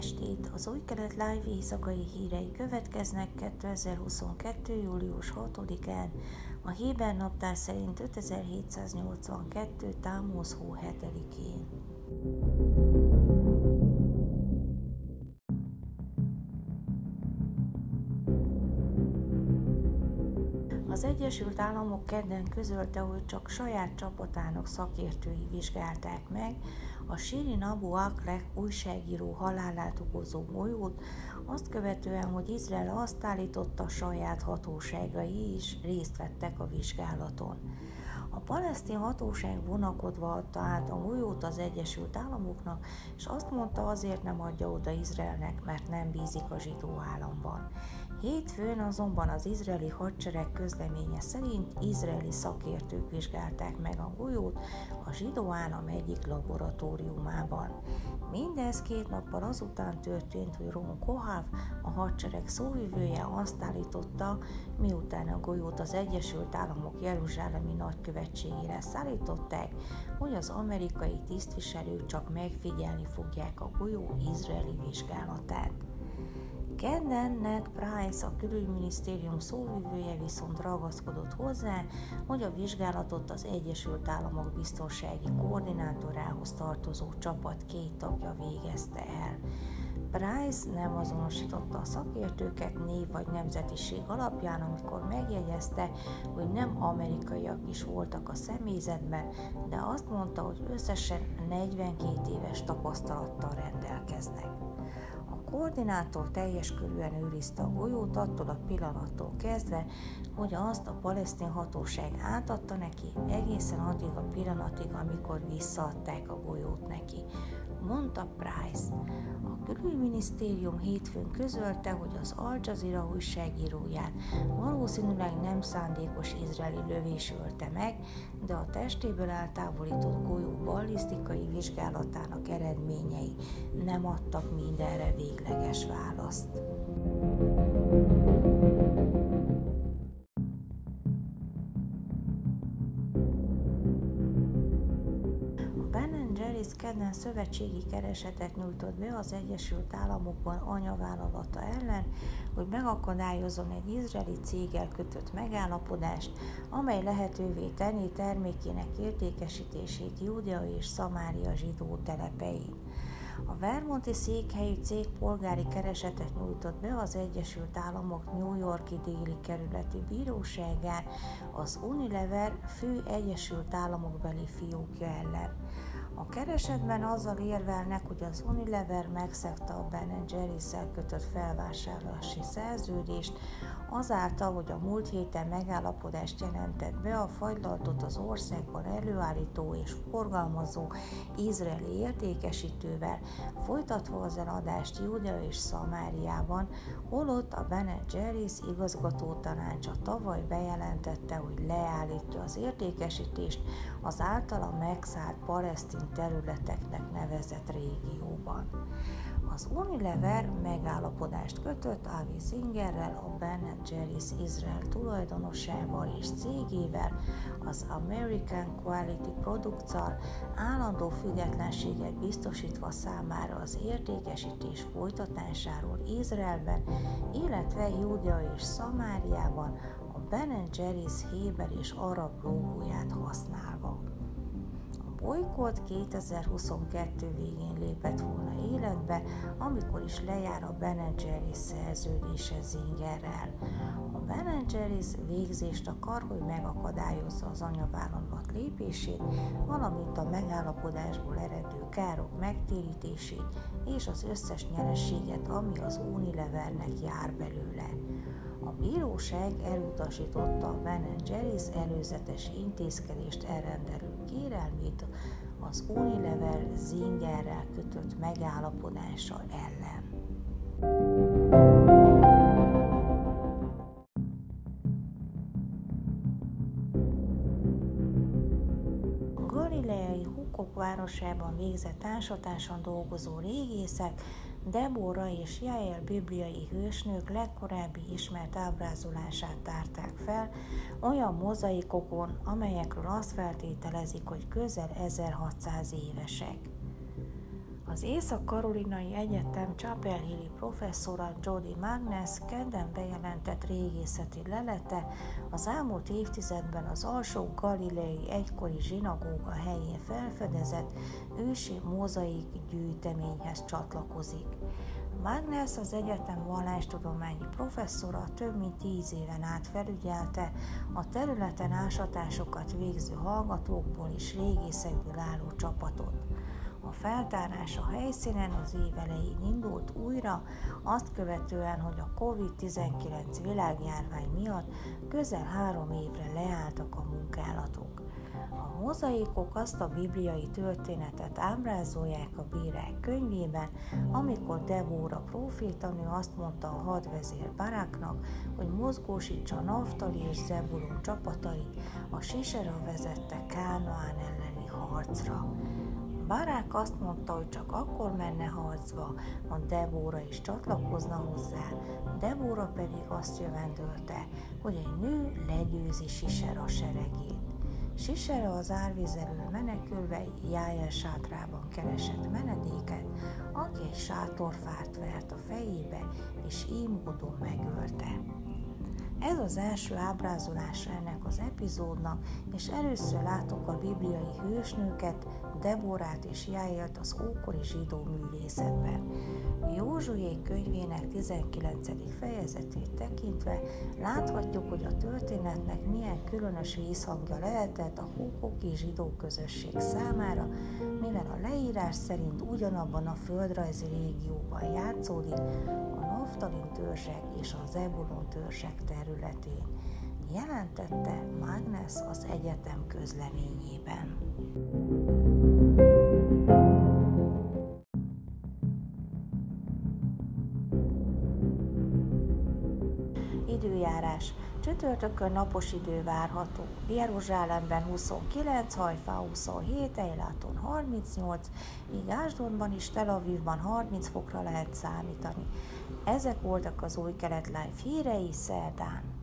estét! Az új kelet live éjszakai hírei következnek 2022. július 6-án, a Héber naptár szerint 5782. támos hó 7-én. Az Egyesült Államok kedden közölte, hogy csak saját csapatának szakértői vizsgálták meg a Shirin Abu Akleh újságíró halálát okozó golyót, azt követően, hogy Izrael azt állította, saját hatóságai is részt vettek a vizsgálaton. A palesztin hatóság vonakodva adta át a golyót az Egyesült Államoknak, és azt mondta azért nem adja oda Izraelnek, mert nem bízik a zsidó államban. Hétfőn azonban az izraeli hadsereg közleménye szerint izraeli szakértők vizsgálták meg a golyót a zsidó állam egyik laboratóriumában. Mindez két nappal azután történt, hogy Ron Kohav, a hadsereg szóvivője azt állította, miután a golyót az Egyesült Államok Jeruzsálemi nagykövetségére szállították, hogy az amerikai tisztviselők csak megfigyelni fogják a golyó izraeli vizsgálatát. Kedden Ned Price, a külügyminisztérium szóvivője viszont ragaszkodott hozzá, hogy a vizsgálatot az Egyesült Államok biztonsági koordinátorához tartozó csapat két tagja végezte el. Price nem azonosította a szakértőket név vagy nemzetiség alapján, amikor megjegyezte, hogy nem amerikaiak is voltak a személyzetben, de azt mondta, hogy összesen 42 éves tapasztalattal rendelkeznek koordinátor teljes körűen őrizte a golyót attól a pillanattól kezdve, hogy azt a palesztin hatóság átadta neki, egészen addig a pillanatig, amikor visszaadták a golyót neki mondta Price. Külügyminisztérium hétfőn közölte, hogy az Al Jazeera újságíróját valószínűleg nem szándékos izraeli lövés ölte meg, de a testéből eltávolított golyó ballisztikai vizsgálatának eredményei nem adtak mindenre végleges választ. Kedden szövetségi keresetet nyújtott be az Egyesült Államokban anyavállalata ellen, hogy megakadályozzon egy izraeli céggel kötött megállapodást, amely lehetővé tenni termékének értékesítését Júdea és Szamária zsidó telepein. A Vermonti székhelyű cég polgári keresetet nyújtott be az Egyesült Államok New Yorki déli kerületi bíróságán az Unilever fő Egyesült Államok beli fiókja ellen. Keresetben azzal érvelnek, hogy az Unilever megszegte a Ben jerry's kötött felvásárlási szerződést, azáltal, hogy a múlt héten megállapodást jelentett be a fagylaltot az országban előállító és forgalmazó izraeli értékesítővel, folytatva az eladást Júdea és Szamáriában, holott a Ben Jerry's igazgató tanácsa tavaly bejelentette, hogy leállítja az értékesítést az általa megszállt palesztin területeknek nevezett régióban. Az Unilever megállapodást kötött Avi Zingerrel, a Ben Jerry's Izrael tulajdonosával és cégével, az American Quality products állandó függetlenséget biztosítva számára az értékesítés folytatásáról Izraelben, illetve Júdea és Szamáriában a Ben Jerry's Héber és arab logóját használva bolykott 2022 végén lépett volna életbe, amikor is lejár a Ben Jerry's szerződése Zingerrel. A Ben Jerry's végzést akar, hogy megakadályozza az anyavállalat lépését, valamint a megállapodásból eredő károk megtérítését és az összes nyerességet, ami az Unilevernek jár belőle. A bíróság elutasította a Ben Jerry's előzetes intézkedést elrendelő kérelmét az Unilever Zingerrel kötött megállapodása ellen. Galileai Hukok városában végzett ásatáson dolgozó régészek Debora és Jael bibliai hősnők legkorábbi ismert ábrázolását tárták fel olyan mozaikokon, amelyekről azt feltételezik, hogy közel 1600 évesek. Az Észak-Karolinai Egyetem Chapel Hilli professzora Jody Magnes kedden bejelentett régészeti lelete az elmúlt évtizedben az alsó galilei egykori zsinagóga helyén felfedezett ősi mozaik gyűjteményhez csatlakozik. Magnus az egyetem vallástudományi professzora több mint tíz éven át felügyelte a területen ásatásokat végző hallgatókból és régészekből álló csapatot. A feltárás a helyszínen az év elején indult újra, azt követően, hogy a COVID-19 világjárvány miatt közel három évre leálltak a munkálatok. A mozaikok azt a bibliai történetet ábrázolják a bírák könyvében, amikor Debóra profétanő azt mondta a hadvezér Baráknak, hogy mozgósítsa Naftali és Zebulon csapatait a Sisera vezette Kánoán elleni harcra. Barák azt mondta, hogy csak akkor menne harcba, ha Debóra is csatlakozna hozzá, Debóra pedig azt jövendölte, hogy egy nő legyőzi Sisera seregét. Sisera az árvíz elől menekülve Jájel sátrában keresett menedéket, aki egy sátorfát vert a fejébe, és így megölte. Ez az első ábrázolása ennek az epizódnak, és először látok a bibliai hősnőket, Deborát és Jájelt az ókori zsidó művészetben. Józsué könyvének 19. fejezetét tekintve láthatjuk, hogy a történetnek milyen különös vízhangja lehetett a hókoki zsidó közösség számára, mivel a leírás szerint ugyanabban a földrajzi régióban játszódik a Naftalin törzsek és a Zebulon törzsek területén, jelentette Magnes az egyetem közleményében. Időjárás. Csütörtökön napos idő várható. Jeruzsálemben 29, Hajfá 27, Eiláton 38, míg Ásdonban és Tel Avivban 30 fokra lehet számítani. Ezek voltak az új kelet live hírei szerdán.